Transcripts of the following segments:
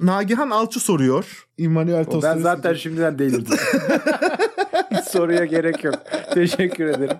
Nagihan Alçı soruyor. Immanuel ben zaten şimdiden delirdim. Soruya gerek yok. Teşekkür ederim.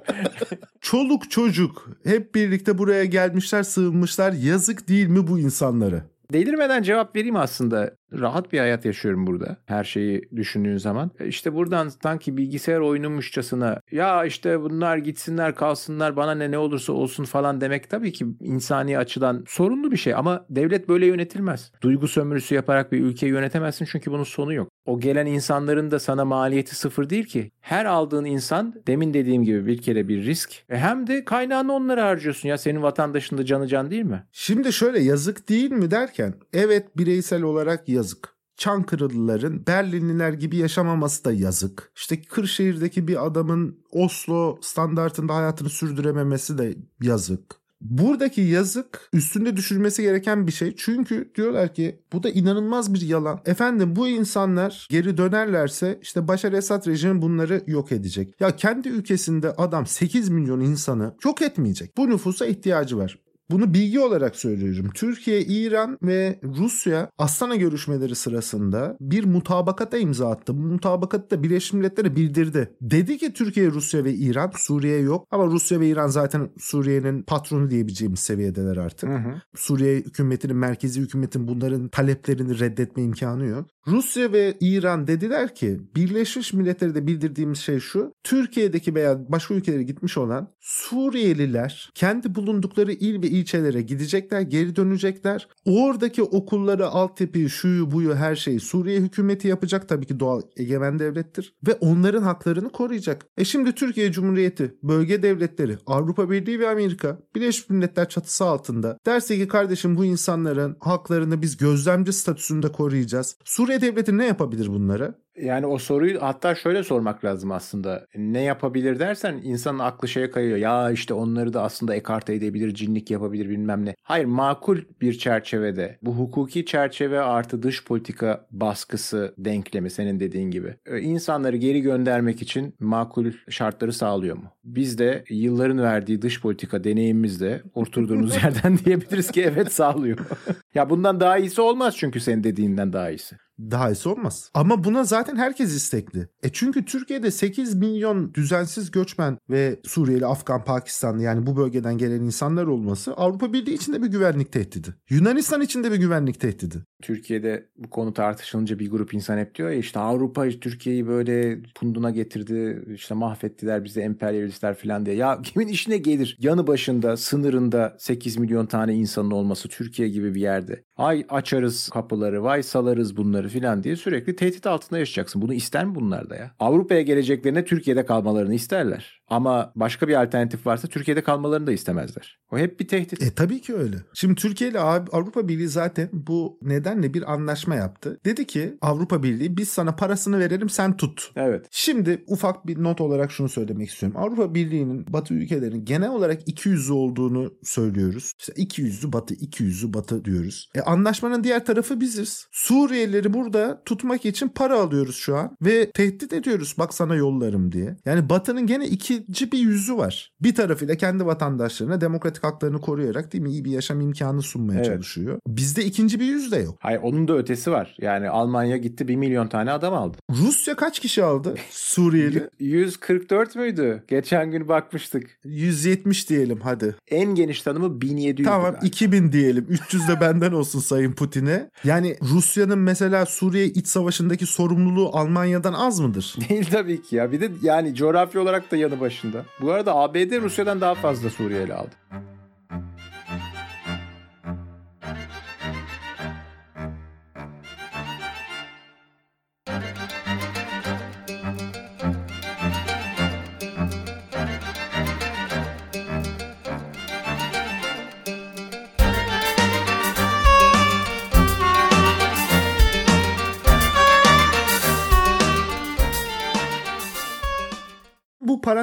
Çoluk çocuk hep birlikte buraya gelmişler sığınmışlar. Yazık değil mi bu insanlara? Delirmeden cevap vereyim aslında. Rahat bir hayat yaşıyorum burada. Her şeyi düşündüğün zaman. E İşte buradan sanki bilgisayar oyunumuşçasına ya işte bunlar gitsinler kalsınlar bana ne ne olursa olsun falan demek tabii ki insani açıdan sorunlu bir şey ama devlet böyle yönetilmez. Duygu sömürüsü yaparak bir ülkeyi yönetemezsin çünkü bunun sonu yok. O gelen insanların da sana maliyeti sıfır değil ki. Her aldığın insan demin dediğim gibi bir kere bir risk. E hem de kaynağını onlara harcıyorsun ya senin vatandaşın da canı can değil mi? Şimdi şöyle yazık değil mi derken evet bireysel olarak yazık. Çankırılıların Berlinliler gibi yaşamaması da yazık. İşte Kırşehir'deki bir adamın Oslo standartında hayatını sürdürememesi de yazık. Buradaki yazık üstünde düşürmesi gereken bir şey. Çünkü diyorlar ki bu da inanılmaz bir yalan. Efendim bu insanlar geri dönerlerse işte Başar Esad rejimi bunları yok edecek. Ya kendi ülkesinde adam 8 milyon insanı yok etmeyecek. Bu nüfusa ihtiyacı var. Bunu bilgi olarak söylüyorum. Türkiye, İran ve Rusya Astana görüşmeleri sırasında bir mutabakata imza attı. Bu mutabakatı da Birleşmiş Milletler'e bildirdi. Dedi ki Türkiye, Rusya ve İran Suriye yok ama Rusya ve İran zaten Suriye'nin patronu diyebileceğimiz seviyedeler artık. Hı hı. Suriye hükümetinin, merkezi hükümetin bunların taleplerini reddetme imkanı yok. Rusya ve İran dediler ki Birleşmiş Milletler'e de bildirdiğimiz şey şu. Türkiye'deki veya başka ülkelere gitmiş olan Suriyeliler kendi bulundukları il ve ilçelere gidecekler, geri dönecekler. Oradaki okulları, altyapıyı, şuyu buyu her şeyi Suriye hükümeti yapacak. Tabii ki doğal egemen devlettir. Ve onların haklarını koruyacak. E şimdi Türkiye Cumhuriyeti, bölge devletleri, Avrupa Birliği ve Amerika Birleşmiş Milletler çatısı altında derse ki kardeşim bu insanların haklarını biz gözlemci statüsünde koruyacağız. Suriye devleti ne yapabilir bunlara? Yani o soruyu hatta şöyle sormak lazım aslında. Ne yapabilir dersen insanın aklı şeye kayıyor. Ya işte onları da aslında ekarte edebilir, cinlik yapabilir bilmem ne. Hayır makul bir çerçevede bu hukuki çerçeve artı dış politika baskısı denklemi senin dediğin gibi. e, insanları geri göndermek için makul şartları sağlıyor mu? Biz de yılların verdiği dış politika deneyimimizle oturduğumuz yerden diyebiliriz ki evet sağlıyor. ya bundan daha iyisi olmaz çünkü senin dediğinden daha iyisi. Daha iyisi olmaz. Ama buna zaten herkes istekli. E çünkü Türkiye'de 8 milyon düzensiz göçmen ve Suriyeli, Afgan, Pakistanlı yani bu bölgeden gelen insanlar olması Avrupa Birliği için de bir güvenlik tehdidi. Yunanistan için de bir güvenlik tehdidi. Türkiye'de bu konu tartışılınca bir grup insan hep diyor ya işte Avrupa Türkiye'yi böyle punduna getirdi işte mahvettiler bizi emperyalistler falan diye. Ya kimin işine gelir yanı başında sınırında 8 milyon tane insanın olması Türkiye gibi bir yerde. Ay açarız kapıları vay salarız bunları falan diye sürekli tehdit altında yaşayacaksın. Bunu ister mi bunlar da ya? Avrupa'ya geleceklerine Türkiye'de kalmalarını isterler. Ama başka bir alternatif varsa Türkiye'de kalmalarını da istemezler. O hep bir tehdit. E tabii ki öyle. Şimdi Türkiye ile Av- Avrupa Birliği zaten bu nedenle bir anlaşma yaptı. Dedi ki Avrupa Birliği biz sana parasını verelim sen tut. Evet. Şimdi ufak bir not olarak şunu söylemek istiyorum. Avrupa Birliği'nin Batı ülkelerinin genel olarak iki yüzlü olduğunu söylüyoruz. İşte iki yüzlü Batı, iki yüzlü Batı diyoruz. E anlaşmanın diğer tarafı biziz. Suriyelileri burada tutmak için para alıyoruz şu an ve tehdit ediyoruz. Bak sana yollarım diye. Yani Batı'nın gene ikinci bir yüzü var. Bir tarafıyla kendi vatandaşlarına demokratik haklarını koruyarak değil mi iyi bir yaşam imkanı sunmaya Evet. çalışıyor. Bizde ikinci bir yüz de yok. Hayır onun da ötesi var. Yani Almanya gitti 1 milyon tane adam aldı. Rusya kaç kişi aldı? Suriyeli. 144 müydü? Geçen gün bakmıştık. 170 diyelim hadi. En geniş tanımı 1700. Tamam galiba. 2000 diyelim. 300 de benden olsun Sayın Putin'e. Yani Rusya'nın mesela Suriye iç savaşındaki sorumluluğu Almanya'dan az mıdır? Değil tabii ki ya. Bir de yani coğrafya olarak da yanı başında. Bu arada ABD Rusya'dan daha fazla Suriyeli aldı.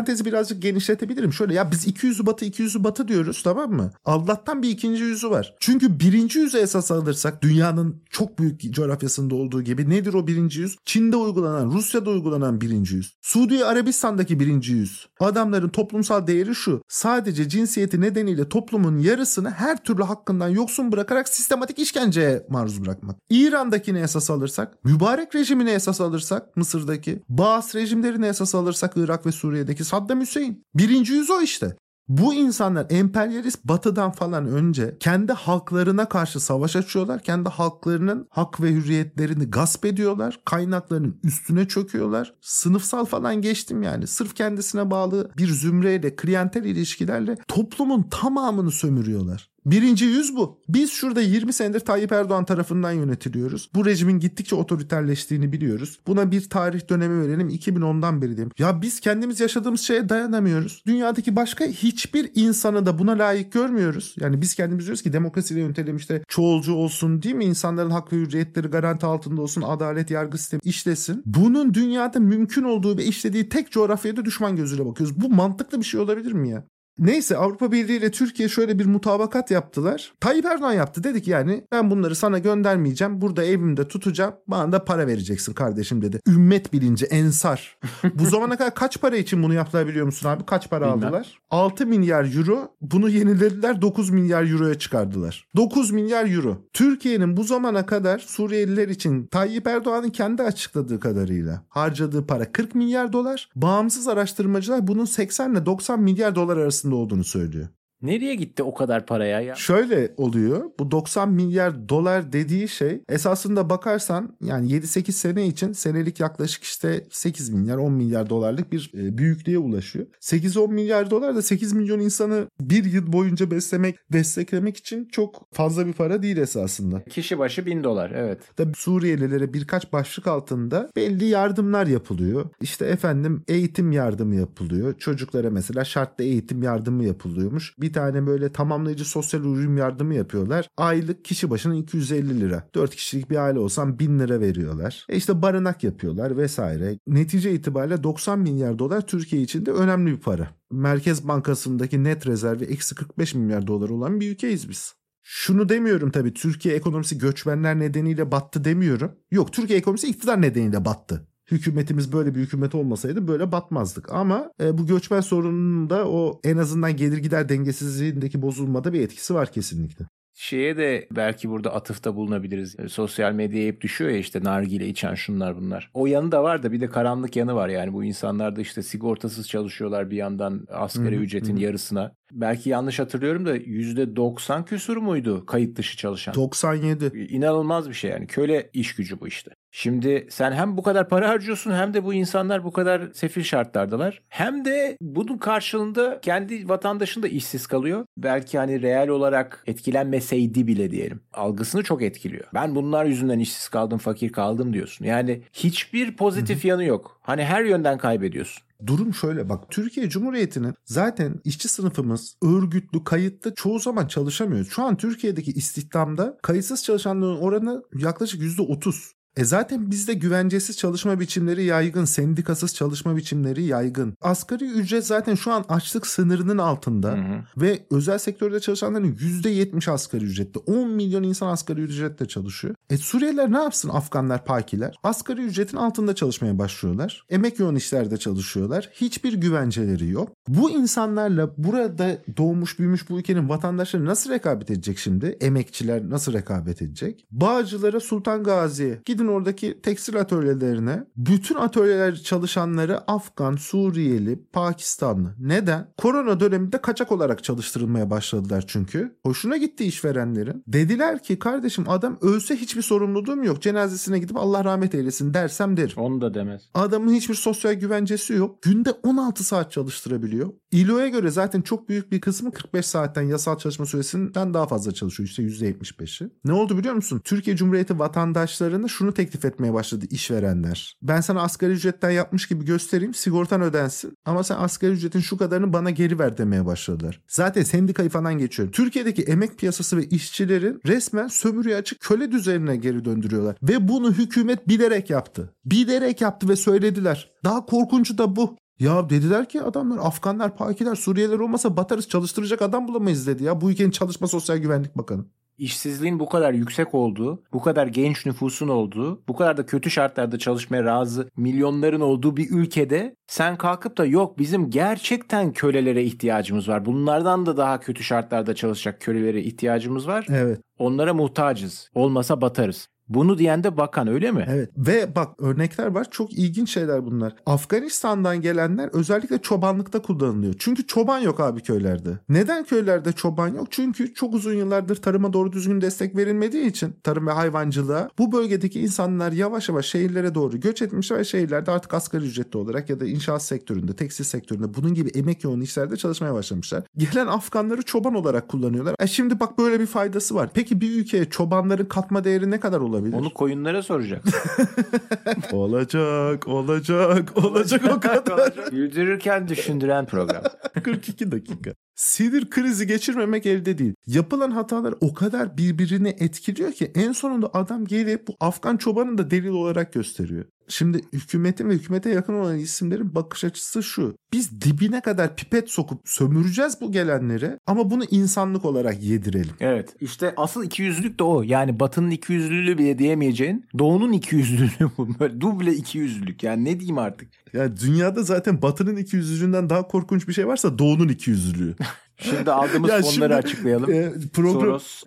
Parantezi birazcık genişletebilirim. Şöyle ya biz 200'ü batı 200'ü batı diyoruz tamam mı? Allah'tan bir ikinci yüzü var. Çünkü birinci yüzü esas alırsak dünyanın çok büyük coğrafyasında olduğu gibi nedir o birinci yüz? Çin'de uygulanan, Rusya'da uygulanan birinci yüz. Suudi Arabistan'daki birinci yüz. Adamların toplumsal değeri şu. Sadece cinsiyeti nedeniyle toplumun yarısını her türlü hakkından yoksun bırakarak sistematik işkenceye maruz bırakmak. İran'dakini esas alırsak, mübarek rejimini esas alırsak Mısır'daki, Baas rejimlerini esas alırsak Irak ve Suriye'deki Saddam Hüseyin. Birinci yüz o işte. Bu insanlar emperyalist batıdan falan önce kendi halklarına karşı savaş açıyorlar. Kendi halklarının hak ve hürriyetlerini gasp ediyorlar. Kaynaklarının üstüne çöküyorlar. Sınıfsal falan geçtim yani. Sırf kendisine bağlı bir zümreyle, klientel ilişkilerle toplumun tamamını sömürüyorlar. Birinci yüz bu. Biz şurada 20 senedir Tayyip Erdoğan tarafından yönetiliyoruz. Bu rejimin gittikçe otoriterleştiğini biliyoruz. Buna bir tarih dönemi verelim 2010'dan beri diyeyim. Ya biz kendimiz yaşadığımız şeye dayanamıyoruz. Dünyadaki başka hiçbir insanı da buna layık görmüyoruz. Yani biz kendimiz diyoruz ki demokrasiyle yönetelim işte çoğulcu olsun değil mi? İnsanların hak ve hürriyetleri garanti altında olsun. Adalet yargı sistemi işlesin. Bunun dünyada mümkün olduğu ve işlediği tek coğrafyada düşman gözüyle bakıyoruz. Bu mantıklı bir şey olabilir mi ya? Neyse Avrupa Birliği ile Türkiye şöyle bir mutabakat yaptılar. Tayyip Erdoğan yaptı. Dedi ki yani ben bunları sana göndermeyeceğim. Burada evimde tutacağım. Bana da para vereceksin kardeşim dedi. Ümmet bilinci, ensar. Bu zamana kadar kaç para için bunu yaptılar biliyor musun abi? Kaç para Bilmem. aldılar? 6 milyar euro. Bunu yenilediler 9 milyar euroya çıkardılar. 9 milyar euro. Türkiye'nin bu zamana kadar Suriyeliler için Tayyip Erdoğan'ın kendi açıkladığı kadarıyla harcadığı para 40 milyar dolar. Bağımsız araştırmacılar bunun 80 ile 90 milyar dolar arasında olduğunu söylüyor. Nereye gitti o kadar paraya ya? Şöyle oluyor. Bu 90 milyar dolar dediği şey esasında bakarsan yani 7-8 sene için senelik yaklaşık işte 8 milyar 10 milyar dolarlık bir e, büyüklüğe ulaşıyor. 8-10 milyar dolar da 8 milyon insanı bir yıl boyunca beslemek, desteklemek için çok fazla bir para değil esasında. Kişi başı bin dolar evet. Tabii Suriyelilere birkaç başlık altında belli yardımlar yapılıyor. İşte efendim eğitim yardımı yapılıyor. Çocuklara mesela şartlı eğitim yardımı yapılıyormuş. Bir tane böyle tamamlayıcı sosyal ürün yardımı yapıyorlar. Aylık kişi başına 250 lira. 4 kişilik bir aile olsam 1000 lira veriyorlar. E işte barınak yapıyorlar vesaire. Netice itibariyle 90 milyar dolar Türkiye için de önemli bir para. Merkez Bankası'ndaki net rezervi eksi 45 milyar dolar olan bir ülkeyiz biz. Şunu demiyorum tabii Türkiye ekonomisi göçmenler nedeniyle battı demiyorum. Yok Türkiye ekonomisi iktidar nedeniyle battı. Hükümetimiz böyle bir hükümet olmasaydı böyle batmazdık. Ama e, bu göçmen sorununun da o en azından gelir gider dengesizliğindeki bozulmada bir etkisi var kesinlikle. Şeye de belki burada atıfta bulunabiliriz. E, Sosyal medyaya hep düşüyor ya işte nargile içen şunlar bunlar. O yanı da var da bir de karanlık yanı var yani bu insanlar da işte sigortasız çalışıyorlar bir yandan asgari hı, ücretin hı. yarısına. Belki yanlış hatırlıyorum da %90 küsur muydu kayıt dışı çalışan? 97. İnanılmaz bir şey yani. Köle iş gücü bu işte. Şimdi sen hem bu kadar para harcıyorsun hem de bu insanlar bu kadar sefil şartlardalar. Hem de bunun karşılığında kendi vatandaşın da işsiz kalıyor. Belki hani reel olarak etkilenmeseydi bile diyelim. Algısını çok etkiliyor. Ben bunlar yüzünden işsiz kaldım, fakir kaldım diyorsun. Yani hiçbir pozitif yanı yok. Hani her yönden kaybediyorsun. Durum şöyle bak Türkiye Cumhuriyeti'nin zaten işçi sınıfımız örgütlü, kayıtlı çoğu zaman çalışamıyor. Şu an Türkiye'deki istihdamda kayıtsız çalışanların oranı yaklaşık %30. E zaten bizde güvencesiz çalışma biçimleri yaygın, sendikasız çalışma biçimleri yaygın. Asgari ücret zaten şu an açlık sınırının altında Hı hı. ve özel sektörde çalışanların %70 asgari ücrette. 10 milyon insan asgari ücretle çalışıyor. E Suriyeliler ne yapsın Afganlar, Pakiler? Asgari ücretin altında çalışmaya başlıyorlar. Emek yoğun işlerde çalışıyorlar. Hiçbir güvenceleri yok. Bu insanlarla burada doğmuş büyümüş bu ülkenin vatandaşları nasıl rekabet edecek şimdi? Emekçiler nasıl rekabet edecek? Bağcılara, Sultan Gazi'ye gidin oradaki tekstil atölyelerine. Bütün atölyeler çalışanları Afgan, Suriyeli, Pakistanlı. Neden? Korona döneminde kaçak olarak çalıştırılmaya başladılar çünkü. Hoşuna gitti işverenlerin. Dediler ki kardeşim adam ölse hiçbir sorumluluğum yok. Cenazesine gidip Allah rahmet eylesin dersem derim. Onu da demez. Adamın hiçbir sosyal güvencesi yok. Günde 16 saat çalıştırabiliyor. İLO'ya göre zaten çok büyük bir kısmı 45 saatten yasal çalışma süresinden daha fazla çalışıyor. İşte %75'i. Ne oldu biliyor musun? Türkiye Cumhuriyeti vatandaşlarına şunu teklif etmeye başladı işverenler. Ben sana asgari ücretten yapmış gibi göstereyim. Sigortan ödensin. Ama sen asgari ücretin şu kadarını bana geri ver demeye başladılar. Zaten sendikayı falan geçiyor. Türkiye'deki emek piyasası ve işçilerin resmen sömürüye açık köle düzenine geri döndürüyorlar. Ve bunu hükümet bilerek yaptı. Bilerek yaptı ve söylediler. Daha korkuncu da bu. Ya dediler ki adamlar Afganlar, Pakiler, Suriyeliler olmasa batarız çalıştıracak adam bulamayız dedi ya. Bu ülkenin Çalışma Sosyal Güvenlik Bakanı işsizliğin bu kadar yüksek olduğu, bu kadar genç nüfusun olduğu, bu kadar da kötü şartlarda çalışmaya razı milyonların olduğu bir ülkede sen kalkıp da yok bizim gerçekten kölelere ihtiyacımız var. Bunlardan da daha kötü şartlarda çalışacak kölelere ihtiyacımız var. Evet. Onlara muhtacız. Olmasa batarız. Bunu diyen de bakan öyle mi? Evet ve bak örnekler var çok ilginç şeyler bunlar. Afganistan'dan gelenler özellikle çobanlıkta kullanılıyor. Çünkü çoban yok abi köylerde. Neden köylerde çoban yok? Çünkü çok uzun yıllardır tarıma doğru düzgün destek verilmediği için tarım ve hayvancılığa bu bölgedeki insanlar yavaş yavaş şehirlere doğru göç etmişler ve şehirlerde artık asgari ücretli olarak ya da inşaat sektöründe, tekstil sektöründe bunun gibi emek yoğun işlerde çalışmaya başlamışlar. Gelen Afganları çoban olarak kullanıyorlar. E şimdi bak böyle bir faydası var. Peki bir ülkeye çobanların katma değeri ne kadar olabilir? Onu koyunlara soracak. olacak, olacak, olacak o kadar. Güldürürken düşündüren program. 42 dakika. Sinir krizi geçirmemek elde değil. Yapılan hatalar o kadar birbirini etkiliyor ki en sonunda adam gelip bu Afgan çobanını da delil olarak gösteriyor. Şimdi hükümetin ve hükümete yakın olan isimlerin bakış açısı şu. Biz dibine kadar pipet sokup sömüreceğiz bu gelenleri ama bunu insanlık olarak yedirelim. Evet işte asıl ikiyüzlülük de o. Yani batının ikiyüzlülüğü bile diyemeyeceğin doğunun ikiyüzlülüğü bu. Böyle duble ikiyüzlülük yani ne diyeyim artık. Yani dünyada zaten batının ikiyüzlülüğünden daha korkunç bir şey varsa doğunun ikiyüzlülüğü. Şimdi aldığımız ya fonları şimdi, açıklayalım. E, program... Soros.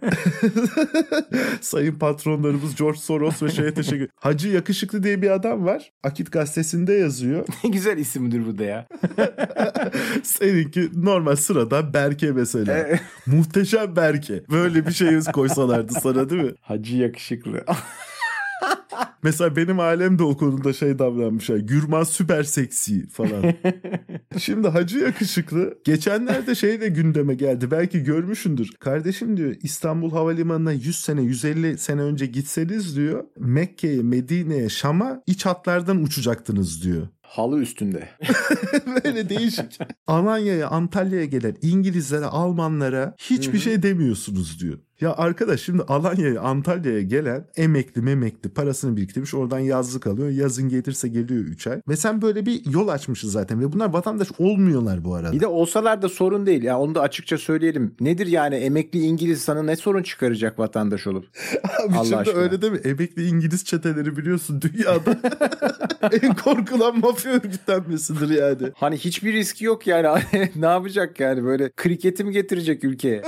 Sayın patronlarımız George Soros ve şeye teşekkür Hacı Yakışıklı diye bir adam var. Akit gazetesinde yazıyor. ne güzel isimdir bu da ya. Seninki normal sırada Berke mesela. Muhteşem Berke. Böyle bir şey koysalardı sana değil mi? Hacı Yakışıklı. Mesela benim alem de o konuda şey davranmış. Yani, Gürman süper seksi falan. Şimdi Hacı yakışıklı. Geçenlerde şey de gündeme geldi. Belki görmüşündür. Kardeşim diyor İstanbul Havalimanı'na 100 sene 150 sene önce gitseniz diyor Mekke'ye, Medine'ye, Şam'a iç hatlardan uçacaktınız diyor. Halı üstünde. Böyle değişik. Alanya'ya, Antalya'ya gelen İngilizlere, Almanlara hiçbir Hı-hı. şey demiyorsunuz diyor. Ya arkadaş şimdi Alanya'ya, Antalya'ya gelen emekli memekli parasını biriktirmiş oradan yazlık alıyor. Yazın gelirse geliyor 3 ay. Ve sen böyle bir yol açmışsın zaten ve bunlar vatandaş olmuyorlar bu arada. Bir de olsalar da sorun değil. Ya onu da açıkça söyleyelim. Nedir yani emekli İngiliz sana ne sorun çıkaracak vatandaş olup? Abi Allah şimdi aşkına. öyle değil mi? Emekli İngiliz çeteleri biliyorsun dünyada en korkulan mafya örgütlenmesidir yani. Hani hiçbir riski yok yani. ne yapacak yani böyle kriketi mi getirecek ülkeye?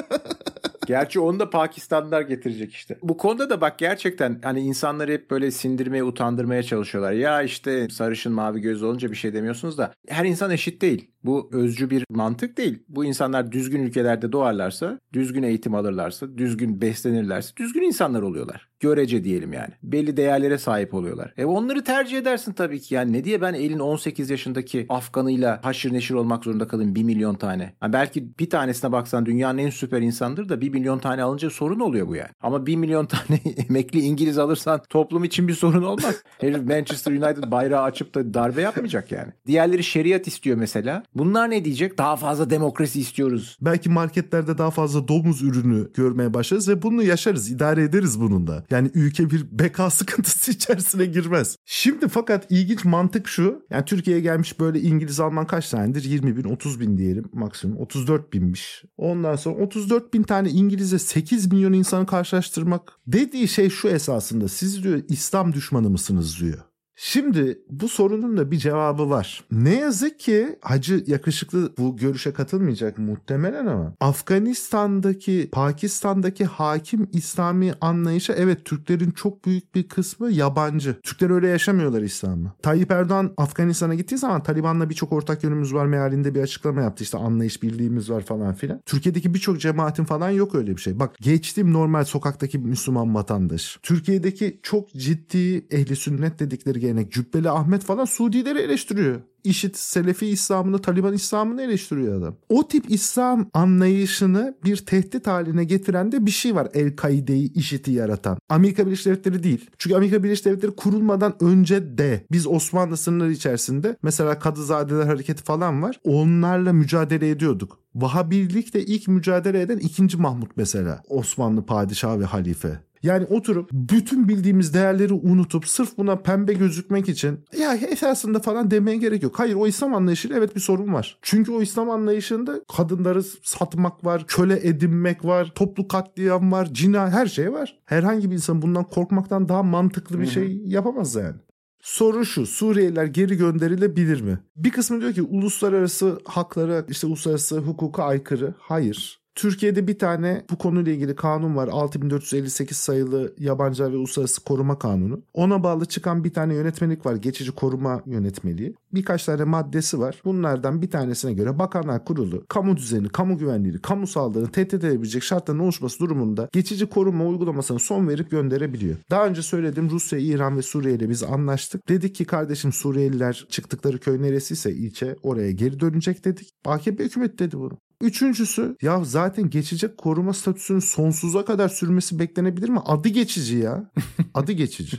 Gerçi onu da Pakistanlılar getirecek işte. Bu konuda da bak gerçekten hani insanları hep böyle sindirmeye, utandırmaya çalışıyorlar. Ya işte sarışın mavi göz olunca bir şey demiyorsunuz da her insan eşit değil. Bu özcü bir mantık değil. Bu insanlar düzgün ülkelerde doğarlarsa, düzgün eğitim alırlarsa, düzgün beslenirlerse düzgün insanlar oluyorlar. Görece diyelim yani. Belli değerlere sahip oluyorlar. E onları tercih edersin tabii ki. Yani ne diye ben elin 18 yaşındaki Afganıyla haşır neşir olmak zorunda kalayım 1 milyon tane. Yani belki bir tanesine baksan dünyanın en süper insandır da 1 milyon tane alınca sorun oluyor bu yani. Ama 1 milyon tane emekli İngiliz alırsan toplum için bir sorun olmaz. Herif Manchester United bayrağı açıp da darbe yapmayacak yani. Diğerleri şeriat istiyor mesela. Bunlar ne diyecek? Daha fazla demokrasi istiyoruz. Belki marketlerde daha fazla domuz ürünü görmeye başlarız ve bunu yaşarız, idare ederiz bunun da. Yani ülke bir beka sıkıntısı içerisine girmez. Şimdi fakat ilginç mantık şu. Yani Türkiye'ye gelmiş böyle İngiliz Alman kaç tanedir? 20 bin, 30 bin diyelim maksimum. 34 binmiş. Ondan sonra 34 bin tane İngiliz'e 8 milyon insanı karşılaştırmak dediği şey şu esasında. Siz diyor İslam düşmanı mısınız diyor. Şimdi bu sorunun da bir cevabı var. Ne yazık ki Hacı yakışıklı bu görüşe katılmayacak muhtemelen ama Afganistan'daki, Pakistan'daki hakim İslami anlayışa evet Türklerin çok büyük bir kısmı yabancı. Türkler öyle yaşamıyorlar İslam'ı. Tayyip Erdoğan Afganistan'a gittiği zaman Taliban'la birçok ortak yönümüz var mealinde bir açıklama yaptı. İşte anlayış birliğimiz var falan filan. Türkiye'deki birçok cemaatin falan yok öyle bir şey. Bak geçtim normal sokaktaki Müslüman vatandaş. Türkiye'deki çok ciddi ehli sünnet dedikleri gelenek Cübbeli Ahmet falan Suudileri eleştiriyor. İşit Selefi İslam'ını, Taliban İslam'ını eleştiriyor adam. O tip İslam anlayışını bir tehdit haline getiren de bir şey var El-Kaide'yi, IŞİD'i yaratan. Amerika Birleşik Devletleri değil. Çünkü Amerika Birleşik Devletleri kurulmadan önce de biz Osmanlı sınırları içerisinde mesela Kadızadeler Hareketi falan var. Onlarla mücadele ediyorduk. Vahabilikle ilk mücadele eden 2. Mahmut mesela. Osmanlı padişahı ve halife. Yani oturup bütün bildiğimiz değerleri unutup sırf buna pembe gözükmek için ya esasında falan demeye gerek yok. Hayır o İslam anlayışıyla evet bir sorun var. Çünkü o İslam anlayışında kadınları satmak var, köle edinmek var, toplu katliam var, cina her şey var. Herhangi bir insan bundan korkmaktan daha mantıklı bir şey yapamaz yani. Soru şu Suriyeliler geri gönderilebilir mi? Bir kısmı diyor ki uluslararası haklara işte uluslararası hukuka aykırı. Hayır. Türkiye'de bir tane bu konuyla ilgili kanun var. 6458 sayılı Yabancılar ve Uluslararası Koruma Kanunu. Ona bağlı çıkan bir tane yönetmelik var. Geçici koruma yönetmeliği. Birkaç tane maddesi var. Bunlardan bir tanesine göre Bakanlar Kurulu kamu düzeni, kamu güvenliği, kamu sağlığını tehdit edebilecek şartların oluşması durumunda geçici koruma uygulamasına son verip gönderebiliyor. Daha önce söyledim Rusya, İran ve Suriye ile biz anlaştık. Dedik ki kardeşim Suriyeliler çıktıkları köy neresiyse ilçe oraya geri dönecek dedik. AKP hükümet dedi bunu. Üçüncüsü ya zaten geçecek koruma statüsünün sonsuza kadar sürmesi beklenebilir mi? Adı geçici ya. Adı geçici.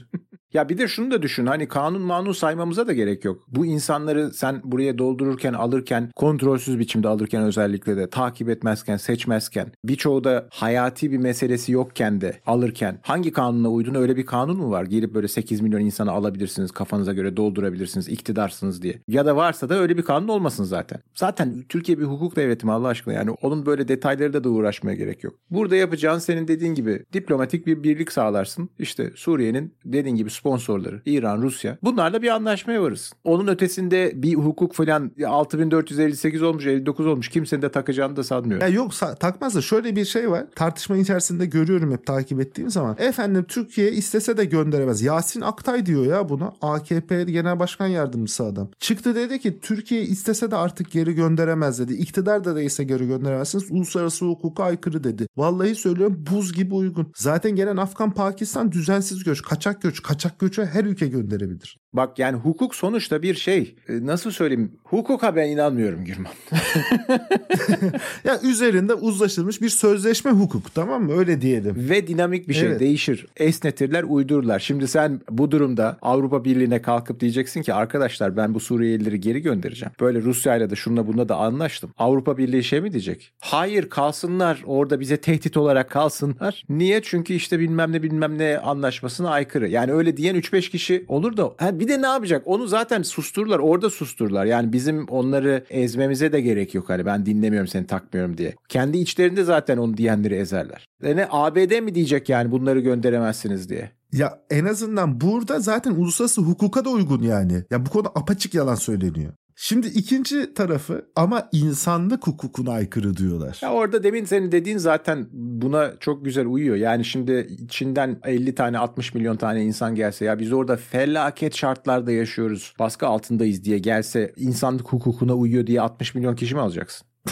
Ya bir de şunu da düşün hani kanun manun saymamıza da gerek yok. Bu insanları sen buraya doldururken alırken kontrolsüz biçimde alırken özellikle de takip etmezken seçmezken birçoğu da hayati bir meselesi yokken de alırken hangi kanuna uydun öyle bir kanun mu var? Gelip böyle 8 milyon insanı alabilirsiniz kafanıza göre doldurabilirsiniz iktidarsınız diye. Ya da varsa da öyle bir kanun olmasın zaten. Zaten Türkiye bir hukuk devleti mi Allah aşkına yani onun böyle detayları da da uğraşmaya gerek yok. Burada yapacağın senin dediğin gibi diplomatik bir birlik sağlarsın. İşte Suriye'nin dediğin gibi sponsorları İran, Rusya. Bunlarla bir anlaşmaya varız. Onun ötesinde bir hukuk falan 6458 olmuş 59 olmuş kimsenin de takacağını da sanmıyorum. Ya yok takmaz da şöyle bir şey var. Tartışma içerisinde görüyorum hep takip ettiğim zaman. Efendim Türkiye istese de gönderemez. Yasin Aktay diyor ya buna. AKP Genel Başkan Yardımcısı adam. Çıktı dedi ki Türkiye istese de artık geri gönderemez dedi. İktidar da değilse geri gönderemezsiniz. Uluslararası hukuka aykırı dedi. Vallahi söylüyorum buz gibi uygun. Zaten gelen Afgan Pakistan düzensiz göç, kaçak göç, kaçak göçe her ülke gönderebilir. Bak yani hukuk sonuçta bir şey. E, nasıl söyleyeyim? Hukuka ben inanmıyorum Gürman. ya üzerinde uzlaşılmış bir sözleşme hukuk tamam mı? Öyle diyelim. Ve dinamik bir şey evet. değişir. Esnetirler, uydururlar. Şimdi sen bu durumda Avrupa Birliği'ne kalkıp diyeceksin ki arkadaşlar ben bu Suriyelileri geri göndereceğim. Böyle Rusya'yla da şununla bununla da anlaştım. Avrupa Birliği şey mi diyecek? Hayır kalsınlar orada bize tehdit olarak kalsınlar. Niye? Çünkü işte bilmem ne bilmem ne anlaşmasına aykırı. Yani öyle diyen 3-5 kişi olur da bir de ne yapacak? Onu zaten sustururlar. Orada sustururlar. Yani bizim onları ezmemize de gerek yok. Hani ben dinlemiyorum seni takmıyorum diye. Kendi içlerinde zaten onu diyenleri ezerler. E ne ABD mi diyecek yani bunları gönderemezsiniz diye? Ya en azından burada zaten uluslararası hukuka da uygun yani. Ya bu konu apaçık yalan söyleniyor. Şimdi ikinci tarafı ama insanlık hukukuna aykırı diyorlar. Ya orada demin senin dediğin zaten buna çok güzel uyuyor. Yani şimdi Çin'den 50 tane 60 milyon tane insan gelse ya biz orada felaket şartlarda yaşıyoruz. Baskı altındayız diye gelse insanlık hukukuna uyuyor diye 60 milyon kişi mi alacaksın?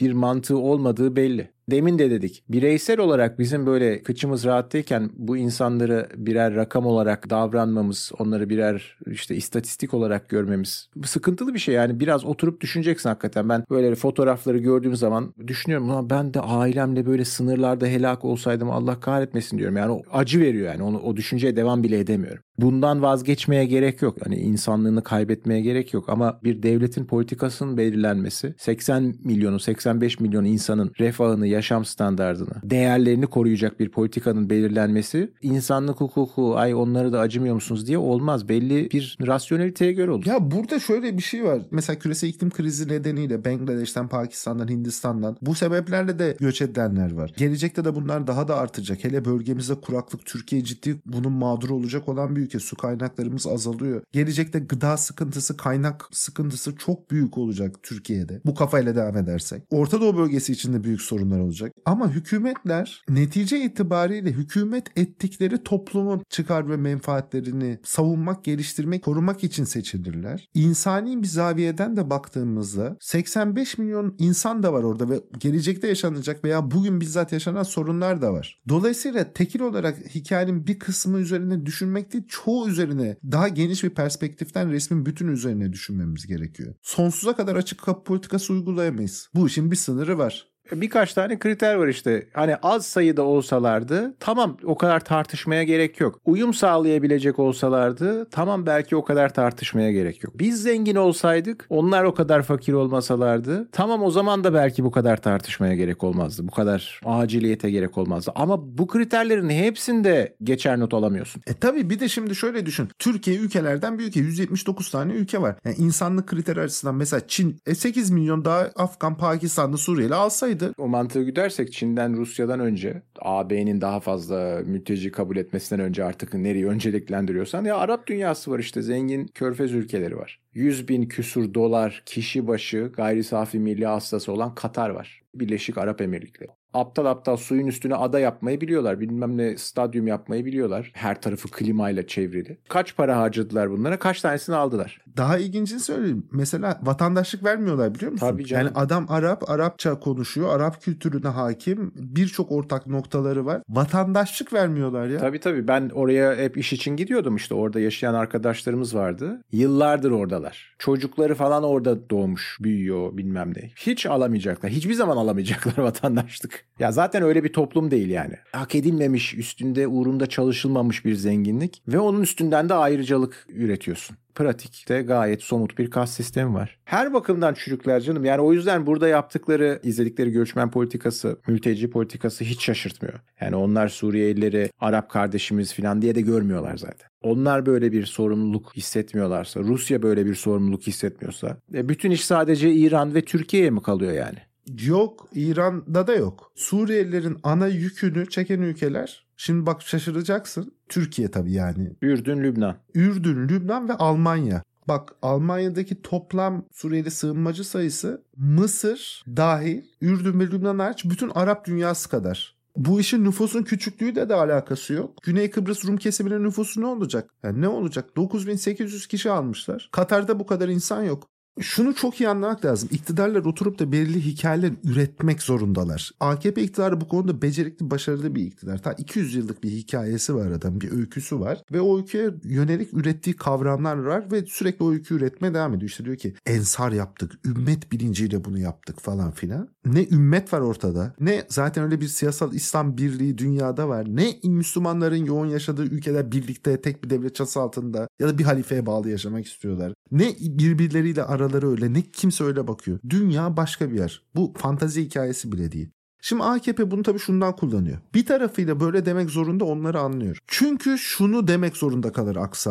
bir mantığı olmadığı belli. Demin de dedik. Bireysel olarak bizim böyle kıçımız rahattayken bu insanları birer rakam olarak davranmamız, onları birer işte istatistik olarak görmemiz sıkıntılı bir şey. Yani biraz oturup düşüneceksin hakikaten. Ben böyle fotoğrafları gördüğüm zaman düşünüyorum. Ulan ben de ailemle böyle sınırlarda helak olsaydım Allah kahretmesin diyorum. Yani o acı veriyor yani. Onu, o düşünceye devam bile edemiyorum. Bundan vazgeçmeye gerek yok. Hani insanlığını kaybetmeye gerek yok. Ama bir devletin politikasının belirlenmesi 80 milyonu 85 milyon insanın refahını yaşam standartını, değerlerini koruyacak bir politikanın belirlenmesi insanlık hukuku ay onları da acımıyor musunuz diye olmaz. Belli bir rasyoneliteye göre olur. Ya burada şöyle bir şey var. Mesela küresel iklim krizi nedeniyle Bangladeş'ten, Pakistan'dan, Hindistan'dan bu sebeplerle de göç edenler var. Gelecekte de bunlar daha da artacak. Hele bölgemizde kuraklık Türkiye ciddi bunun mağduru olacak olan bir ülke. Su kaynaklarımız azalıyor. Gelecekte gıda sıkıntısı, kaynak sıkıntısı çok büyük olacak Türkiye'de. Bu kafayla devam edersek. Orta Doğu bölgesi için de büyük sorunlar olacak. Ama hükümetler netice itibariyle hükümet ettikleri toplumun çıkar ve menfaatlerini savunmak, geliştirmek, korumak için seçilirler. İnsani bir zaviyeden de baktığımızda 85 milyon insan da var orada ve gelecekte yaşanacak veya bugün bizzat yaşanan sorunlar da var. Dolayısıyla tekil olarak hikayenin bir kısmı üzerine düşünmek değil, çoğu üzerine daha geniş bir perspektiften resmin bütün üzerine düşünmemiz gerekiyor. Sonsuza kadar açık kapı politikası uygulayamayız. Bu işin bir sınırı var. Birkaç tane kriter var işte. Hani az sayıda olsalardı tamam o kadar tartışmaya gerek yok. Uyum sağlayabilecek olsalardı tamam belki o kadar tartışmaya gerek yok. Biz zengin olsaydık onlar o kadar fakir olmasalardı tamam o zaman da belki bu kadar tartışmaya gerek olmazdı. Bu kadar aciliyete gerek olmazdı. Ama bu kriterlerin hepsinde geçer not alamıyorsun. E tabi bir de şimdi şöyle düşün. Türkiye ülkelerden bir ülke. 179 tane ülke var. Yani insanlık kriteri açısından mesela Çin e 8 milyon daha Afgan, Pakistanlı, Suriyeli alsaydı. O mantığı güdersek Çin'den, Rusya'dan önce AB'nin daha fazla mülteci kabul etmesinden önce artık nereyi önceliklendiriyorsan ya Arap dünyası var işte zengin körfez ülkeleri var. 100 bin küsur dolar kişi başı gayri safi milli hastası olan Katar var. Birleşik Arap Emirlikleri. Aptal aptal suyun üstüne ada yapmayı biliyorlar. Bilmem ne stadyum yapmayı biliyorlar. Her tarafı klimayla çevrili. Kaç para harcadılar bunlara? Kaç tanesini aldılar? Daha ilgincini söyleyeyim. Mesela vatandaşlık vermiyorlar biliyor musun? Tabii canım. Yani adam Arap, Arapça konuşuyor. Arap kültürüne hakim. Birçok ortak noktaları var. Vatandaşlık vermiyorlar ya. Tabii tabii. Ben oraya hep iş için gidiyordum işte. Orada yaşayan arkadaşlarımız vardı. Yıllardır oradalar. Çocukları falan orada doğmuş, büyüyor bilmem ne. Hiç alamayacaklar. Hiçbir zaman alamayacaklar vatandaşlık. Ya zaten öyle bir toplum değil yani. Hak edilmemiş, üstünde uğrunda çalışılmamış bir zenginlik ve onun üstünden de ayrıcalık üretiyorsun. Pratikte gayet somut bir kas sistemi var. Her bakımdan çocuklar canım. Yani o yüzden burada yaptıkları, izledikleri göçmen politikası, mülteci politikası hiç şaşırtmıyor. Yani onlar Suriyelileri Arap kardeşimiz falan diye de görmüyorlar zaten. Onlar böyle bir sorumluluk hissetmiyorlarsa, Rusya böyle bir sorumluluk hissetmiyorsa, e, bütün iş sadece İran ve Türkiye'ye mi kalıyor yani? Yok İran'da da yok. Suriyelilerin ana yükünü çeken ülkeler şimdi bak şaşıracaksın. Türkiye tabii yani. Ürdün, Lübnan. Ürdün, Lübnan ve Almanya. Bak Almanya'daki toplam Suriyeli sığınmacı sayısı Mısır dahil Ürdün ve Lübnan hariç bütün Arap dünyası kadar. Bu işin nüfusun küçüklüğü de de alakası yok. Güney Kıbrıs Rum kesiminin nüfusu ne olacak? Yani ne olacak? 9800 kişi almışlar. Katar'da bu kadar insan yok şunu çok iyi anlamak lazım. İktidarlar oturup da belirli hikayeler üretmek zorundalar. AKP iktidarı bu konuda becerikli, başarılı bir iktidar. Ta 200 yıllık bir hikayesi var adam, bir öyküsü var. Ve o öyküye yönelik ürettiği kavramlar var ve sürekli o öykü üretmeye devam ediyor. İşte diyor ki ensar yaptık, ümmet bilinciyle bunu yaptık falan filan. Ne ümmet var ortada, ne zaten öyle bir siyasal İslam birliği dünyada var, ne Müslümanların yoğun yaşadığı ülkeler birlikte tek bir devlet çatısı altında ya da bir halifeye bağlı yaşamak istiyorlar. Ne birbirleriyle araları öyle ne kimse öyle bakıyor. Dünya başka bir yer. Bu fantazi hikayesi bile değil. Şimdi AKP bunu tabii şundan kullanıyor. Bir tarafıyla böyle demek zorunda onları anlıyor. Çünkü şunu demek zorunda kalır aksi.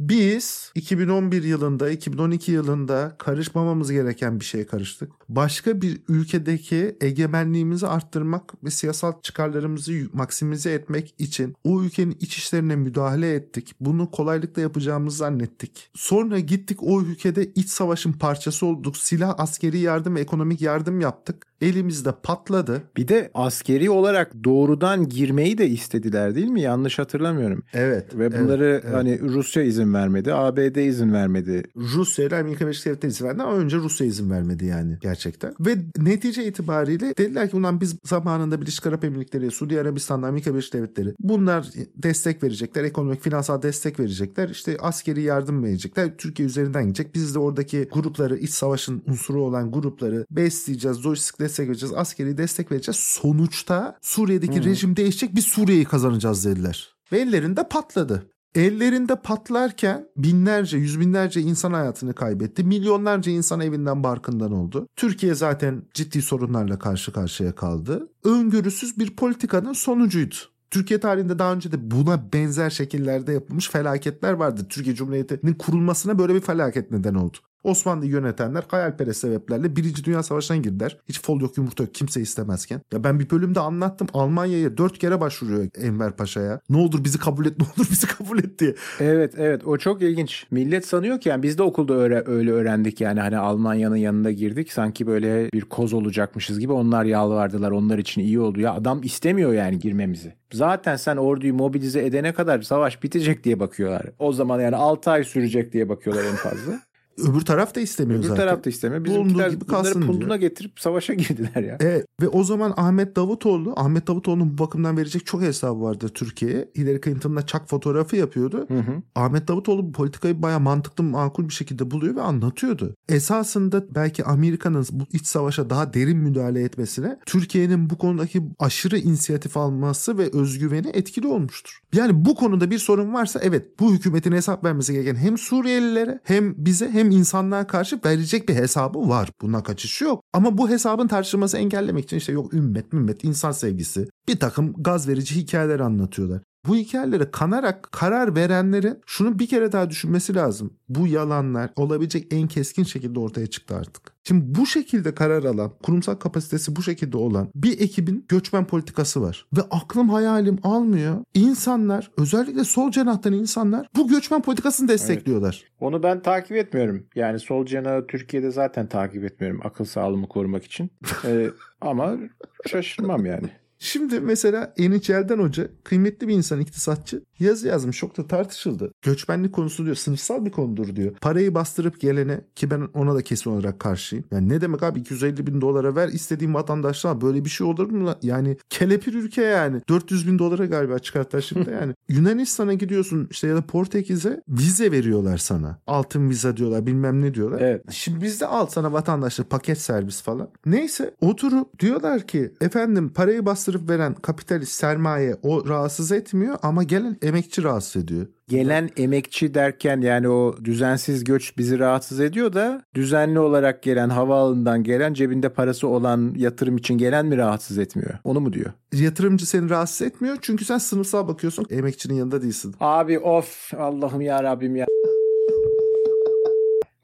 Biz 2011 yılında, 2012 yılında karışmamamız gereken bir şeye karıştık. Başka bir ülkedeki egemenliğimizi arttırmak ve siyasal çıkarlarımızı maksimize etmek için o ülkenin iç işlerine müdahale ettik. Bunu kolaylıkla yapacağımızı zannettik. Sonra gittik o ülkede iç savaşın parçası olduk. Silah, askeri yardım ve ekonomik yardım yaptık. Elimizde patladı. Bir de askeri olarak doğrudan girmeyi de istediler değil mi? Yanlış hatırlamıyorum. Evet. Ve bunları evet, evet. hani Rusya izin vermedi, ABD izin vermedi. Rusya ile Amerika Birleşik Devletleri izin verdi ama önce Rusya izin vermedi yani gerçekten. Ve netice itibariyle dediler ki bundan biz zamanında Birleşik Arap Emirlikleri, Suudi Arabistan'da Amerika Birleşik Devletleri bunlar destek verecekler, ekonomik, finansal destek verecekler. İşte askeri yardım verecekler. Türkiye üzerinden gidecek. Biz de oradaki grupları, iç savaşın unsuru olan grupları besleyeceğiz, lojistik destek vereceğiz, askeri destek vereceğiz. Sonuçta Suriye'deki hmm. rejim değişecek, biz Suriye'yi kazanacağız dediler. Ve ellerinde patladı. Ellerinde patlarken binlerce, yüz binlerce insan hayatını kaybetti. Milyonlarca insan evinden barkından oldu. Türkiye zaten ciddi sorunlarla karşı karşıya kaldı. Öngörüsüz bir politikanın sonucuydu. Türkiye tarihinde daha önce de buna benzer şekillerde yapılmış felaketler vardı. Türkiye Cumhuriyeti'nin kurulmasına böyle bir felaket neden oldu. Osmanlı'yı yönetenler hayalperest sebeplerle Birinci Dünya Savaşı'na girdiler. Hiç fol yok yumurta yok kimse istemezken. Ya ben bir bölümde anlattım Almanya'ya dört kere başvuruyor Enver Paşa'ya. Ne olur bizi kabul et ne olur bizi kabul et diye. Evet evet o çok ilginç. Millet sanıyor ki yani biz de okulda öyle, öyle öğrendik yani hani Almanya'nın yanında girdik sanki böyle bir koz olacakmışız gibi onlar yalvardılar onlar için iyi oldu. Ya adam istemiyor yani girmemizi. Zaten sen orduyu mobilize edene kadar savaş bitecek diye bakıyorlar. O zaman yani 6 ay sürecek diye bakıyorlar en fazla. Öbür taraf da istemiyor Öbür zaten. taraf da istemiyor. Bizimkiler gibi bunları kalsın punduna diyor. getirip savaşa girdiler ya. E, ve o zaman Ahmet Davutoğlu, Ahmet Davutoğlu'nun bu bakımdan verecek çok hesabı vardır Türkiye'ye. Hillary Clinton'la çak fotoğrafı yapıyordu. Hı hı. Ahmet Davutoğlu bu politikayı bayağı mantıklı, makul bir şekilde buluyor ve anlatıyordu. Esasında belki Amerika'nın bu iç savaşa daha derin müdahale etmesine Türkiye'nin bu konudaki aşırı inisiyatif alması ve özgüveni etkili olmuştur. Yani bu konuda bir sorun varsa evet bu hükümetin hesap vermesi gereken hem Suriyelilere hem bize hem insanlığa karşı verecek bir hesabı var. Bundan kaçışı yok. Ama bu hesabın tartışılması engellemek için işte yok ümmet, mümmet, insan sevgisi bir takım gaz verici hikayeler anlatıyorlar. Bu hikayelere kanarak karar verenlerin şunu bir kere daha düşünmesi lazım. Bu yalanlar olabilecek en keskin şekilde ortaya çıktı artık. Şimdi bu şekilde karar alan, kurumsal kapasitesi bu şekilde olan bir ekibin göçmen politikası var. Ve aklım hayalim almıyor. İnsanlar, özellikle sol cenahtan insanlar bu göçmen politikasını destekliyorlar. Onu ben takip etmiyorum. Yani sol canağı Türkiye'de zaten takip etmiyorum akıl sağlığımı korumak için. Ee, ama şaşırmam yani. Şimdi mesela Eniçel'den Hoca kıymetli bir insan iktisatçı yazı yazmış çok da tartışıldı. Göçmenlik konusu diyor sınıfsal bir konudur diyor. Parayı bastırıp gelene ki ben ona da kesin olarak karşıyım. Yani ne demek abi 250 bin dolara ver istediğim vatandaşlığa böyle bir şey olur mu? Yani kelepir ülke yani 400 bin dolara galiba çıkarttılar şimdi yani. Yunanistan'a gidiyorsun işte ya da Portekiz'e vize veriyorlar sana. Altın vize diyorlar bilmem ne diyorlar. Evet. Şimdi bizde al sana vatandaşlık paket servis falan. Neyse oturup diyorlar ki efendim parayı bastırıp veren kapitalist sermaye o rahatsız etmiyor ama gelen emekçi rahatsız ediyor. Gelen emekçi derken yani o düzensiz göç bizi rahatsız ediyor da düzenli olarak gelen havaalanından gelen cebinde parası olan yatırım için gelen mi rahatsız etmiyor? Onu mu diyor? Yatırımcı seni rahatsız etmiyor çünkü sen sınıfsal bakıyorsun emekçinin yanında değilsin. Abi of Allah'ım ya Rabbim ya.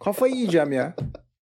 Kafayı yiyeceğim ya.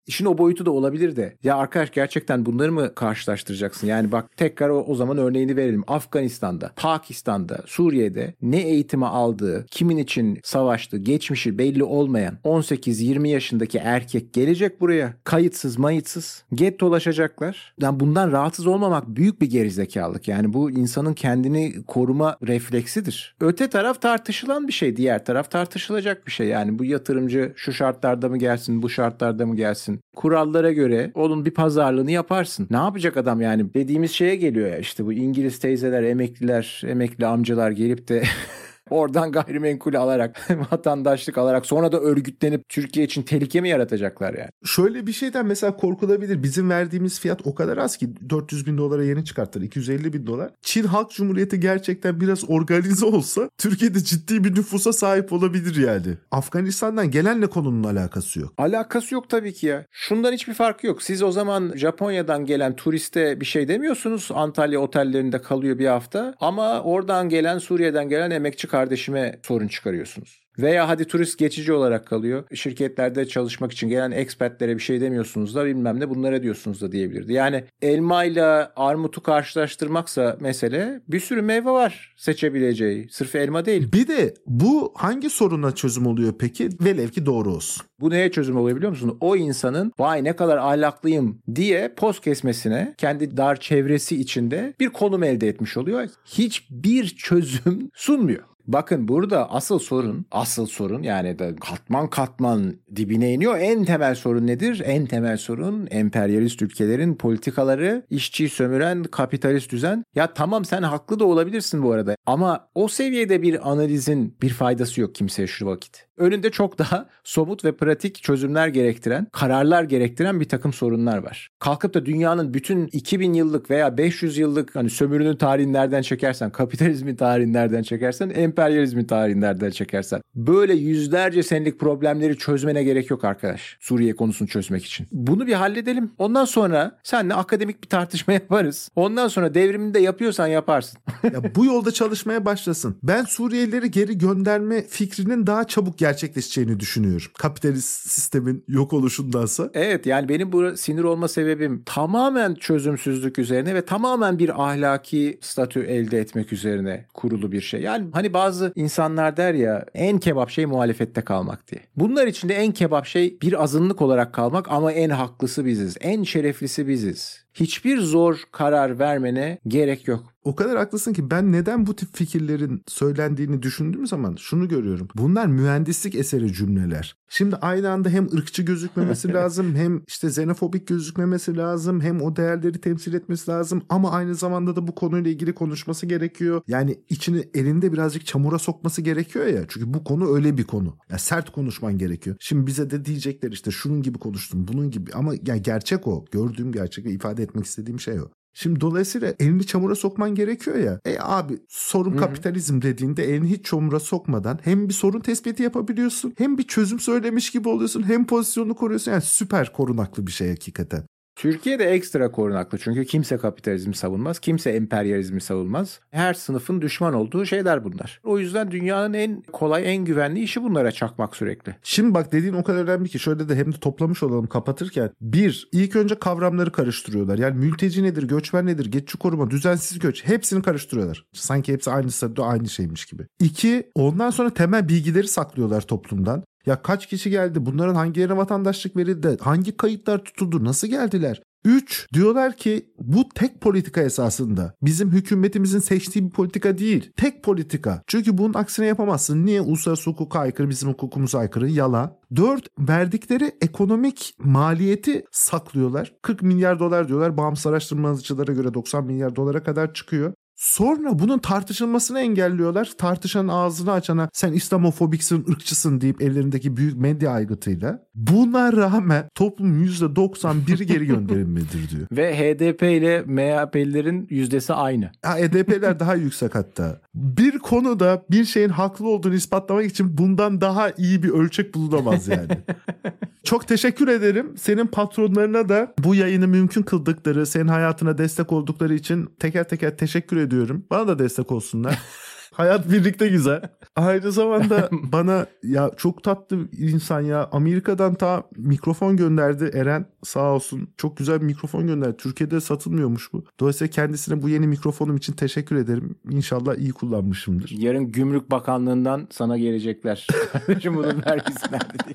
İşin o boyutu da olabilir de. Ya arkadaş gerçekten bunları mı karşılaştıracaksın? Yani bak tekrar o, o zaman örneğini verelim. Afganistan'da, Pakistan'da, Suriye'de ne eğitimi aldığı, kimin için savaştı, geçmişi belli olmayan 18-20 yaşındaki erkek gelecek buraya. Kayıtsız mayıtsız. Get dolaşacaklar. Yani bundan rahatsız olmamak büyük bir gerizekalılık. Yani bu insanın kendini koruma refleksidir. Öte taraf tartışılan bir şey. Diğer taraf tartışılacak bir şey. Yani bu yatırımcı şu şartlarda mı gelsin, bu şartlarda mı gelsin? Kurallara göre onun bir pazarlığını yaparsın. Ne yapacak adam yani? Dediğimiz şeye geliyor ya işte bu İngiliz teyzeler, emekliler, emekli amcalar gelip de Oradan gayrimenkul alarak, vatandaşlık alarak sonra da örgütlenip Türkiye için tehlike mi yaratacaklar yani? Şöyle bir şeyden mesela korkulabilir. Bizim verdiğimiz fiyat o kadar az ki 400 bin dolara yeni çıkarttılar. 250 bin dolar. Çin Halk Cumhuriyeti gerçekten biraz organize olsa Türkiye'de ciddi bir nüfusa sahip olabilir yani. Afganistan'dan gelenle konunun alakası yok. Alakası yok tabii ki ya. Şundan hiçbir farkı yok. Siz o zaman Japonya'dan gelen turiste bir şey demiyorsunuz. Antalya otellerinde kalıyor bir hafta. Ama oradan gelen Suriye'den gelen emekçi kardeşime sorun çıkarıyorsunuz. Veya hadi turist geçici olarak kalıyor. Şirketlerde çalışmak için gelen expatlere bir şey demiyorsunuz da bilmem ne bunlara diyorsunuz da diyebilirdi. Yani elma ile armutu karşılaştırmaksa mesele bir sürü meyve var seçebileceği. Sırf elma değil. Bir de bu hangi soruna çözüm oluyor peki? Velev ki doğru olsun. Bu neye çözüm oluyor biliyor musun? O insanın vay ne kadar ahlaklıyım diye poz kesmesine kendi dar çevresi içinde bir konum elde etmiş oluyor. Hiçbir çözüm sunmuyor. Bakın burada asıl sorun, asıl sorun yani da katman katman dibine iniyor. En temel sorun nedir? En temel sorun emperyalist ülkelerin politikaları, işçiyi sömüren kapitalist düzen. Ya tamam sen haklı da olabilirsin bu arada ama o seviyede bir analizin bir faydası yok kimseye şu vakit. Önünde çok daha somut ve pratik çözümler gerektiren, kararlar gerektiren bir takım sorunlar var. Kalkıp da dünyanın bütün 2000 yıllık veya 500 yıllık hani sömürünün tarihini nereden çekersen, kapitalizmin tarihini nereden çekersen, emperyalizmin tarihini nereden çekersen. Böyle yüzlerce senelik problemleri çözmene gerek yok arkadaş. Suriye konusunu çözmek için. Bunu bir halledelim. Ondan sonra seninle akademik bir tartışma yaparız. Ondan sonra devrimini de yapıyorsan yaparsın. ya bu yolda çalışmaya başlasın. Ben Suriyelileri geri gönderme fikrinin daha çabuk gerçekleşeceğini düşünüyorum. Kapitalist sistemin yok oluşundansa. Evet yani benim bu sinir olma sebebim tamamen çözümsüzlük üzerine ve tamamen bir ahlaki statü elde etmek üzerine kurulu bir şey. Yani hani bazı insanlar der ya en kebap şey muhalefette kalmak diye. Bunlar içinde en kebap şey bir azınlık olarak kalmak ama en haklısı biziz. En şereflisi biziz. Hiçbir zor karar vermene gerek yok. O kadar haklısın ki ben neden bu tip fikirlerin söylendiğini düşündüğüm zaman şunu görüyorum. Bunlar mühendislik eseri cümleler. Şimdi aynı anda hem ırkçı gözükmemesi lazım hem işte xenofobik gözükmemesi lazım hem o değerleri temsil etmesi lazım ama aynı zamanda da bu konuyla ilgili konuşması gerekiyor. Yani içini elinde birazcık çamura sokması gerekiyor ya. Çünkü bu konu öyle bir konu. Ya sert konuşman gerekiyor. Şimdi bize de diyecekler işte şunun gibi konuştum, bunun gibi ama ya gerçek o. Gördüğüm gerçek ve ifade etmek istediğim şey o. Şimdi dolayısıyla elini çamura sokman gerekiyor ya. E abi sorun kapitalizm dediğinde elini hiç çamura sokmadan hem bir sorun tespiti yapabiliyorsun hem bir çözüm söylemiş gibi oluyorsun hem pozisyonunu koruyorsun. Yani süper korunaklı bir şey hakikaten. Türkiye'de ekstra korunaklı çünkü kimse kapitalizmi savunmaz, kimse emperyalizmi savunmaz. Her sınıfın düşman olduğu şeyler bunlar. O yüzden dünyanın en kolay, en güvenli işi bunlara çakmak sürekli. Şimdi bak dediğin o kadar önemli ki şöyle de hem de toplamış olalım kapatırken. Bir, ilk önce kavramları karıştırıyorlar. Yani mülteci nedir, göçmen nedir, geçici koruma, düzensiz göç hepsini karıştırıyorlar. Sanki hepsi aynı statüde aynı şeymiş gibi. İki, ondan sonra temel bilgileri saklıyorlar toplumdan. Ya kaç kişi geldi? Bunların hangilerine vatandaşlık verildi? Hangi kayıtlar tutuldu? Nasıl geldiler? 3. Diyorlar ki bu tek politika esasında. Bizim hükümetimizin seçtiği bir politika değil. Tek politika. Çünkü bunun aksine yapamazsın. Niye? Uluslararası hukuka aykırı, bizim hukukumuza aykırı. Yalan. 4. Verdikleri ekonomik maliyeti saklıyorlar. 40 milyar dolar diyorlar. Bağımsız araştırmacılara göre 90 milyar dolara kadar çıkıyor. Sonra bunun tartışılmasını engelliyorlar. Tartışan ağzını açana sen İslamofobiksin, ırkçısın deyip ellerindeki büyük medya aygıtıyla. Buna rağmen toplumun %91'i geri gönderilmelidir diyor. Ve HDP ile MHP'lilerin yüzdesi aynı. Ha, EDP'ler daha yüksek hatta. Bir konuda bir şeyin haklı olduğunu ispatlamak için bundan daha iyi bir ölçek bulunamaz yani. Çok teşekkür ederim. Senin patronlarına da bu yayını mümkün kıldıkları, senin hayatına destek oldukları için teker teker teşekkür ediyorum. Bana da destek olsunlar. Hayat birlikte güzel. Aynı zamanda bana ya çok tatlı insan ya. Amerika'dan ta mikrofon gönderdi Eren sağ olsun. Çok güzel bir mikrofon gönderdi. Türkiye'de satılmıyormuş bu. Dolayısıyla kendisine bu yeni mikrofonum için teşekkür ederim. İnşallah iyi kullanmışımdır. Yarın Gümrük Bakanlığı'ndan sana gelecekler. Kardeşim bunun vergisi nerede diye.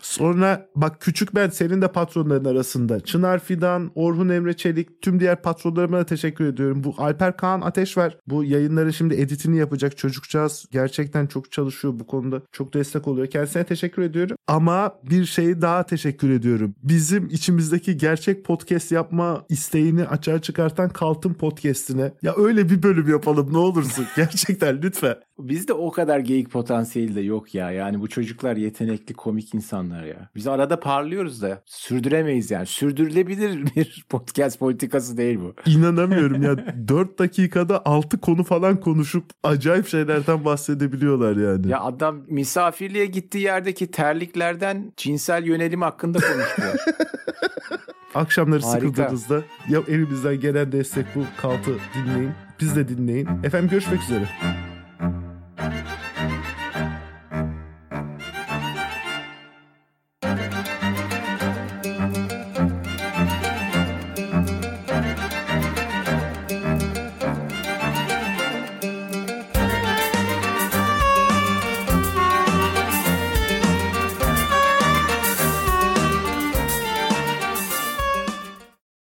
Sonra bak küçük ben senin de patronların arasında. Çınar Fidan, Orhun Emre Çelik, tüm diğer patronlarıma da teşekkür ediyorum. Bu Alper Kaan Ateş var. Bu yayınların şimdi editini yapacak çocukcağız. Gerçekten çok çalışıyor bu konuda. Çok destek oluyor. Kendisine teşekkür ediyorum. Ama bir şey daha teşekkür ediyorum. Bizim içimizdeki gerçek podcast yapma isteğini açığa çıkartan Kaltın Podcast'ine. Ya öyle bir bölüm yapalım ne olursun. Gerçekten lütfen. Bizde o kadar geyik potansiyeli de yok ya. Yani bu çocuklar yetenekli komik insanlar ya. Biz arada parlıyoruz da sürdüremeyiz yani. Sürdürülebilir bir podcast politikası değil bu. İnanamıyorum ya 4 dakikada 6 konu falan konuşup acayip şeylerden bahsedebiliyorlar yani. Ya adam misafirliğe gittiği yerdeki terliklerden cinsel yönelim hakkında konuşuyor. Akşamları Harika. sıkıldığınızda ya evimizden gelen destek bu kaltı dinleyin. Biz de dinleyin. Efendim görüşmek üzere.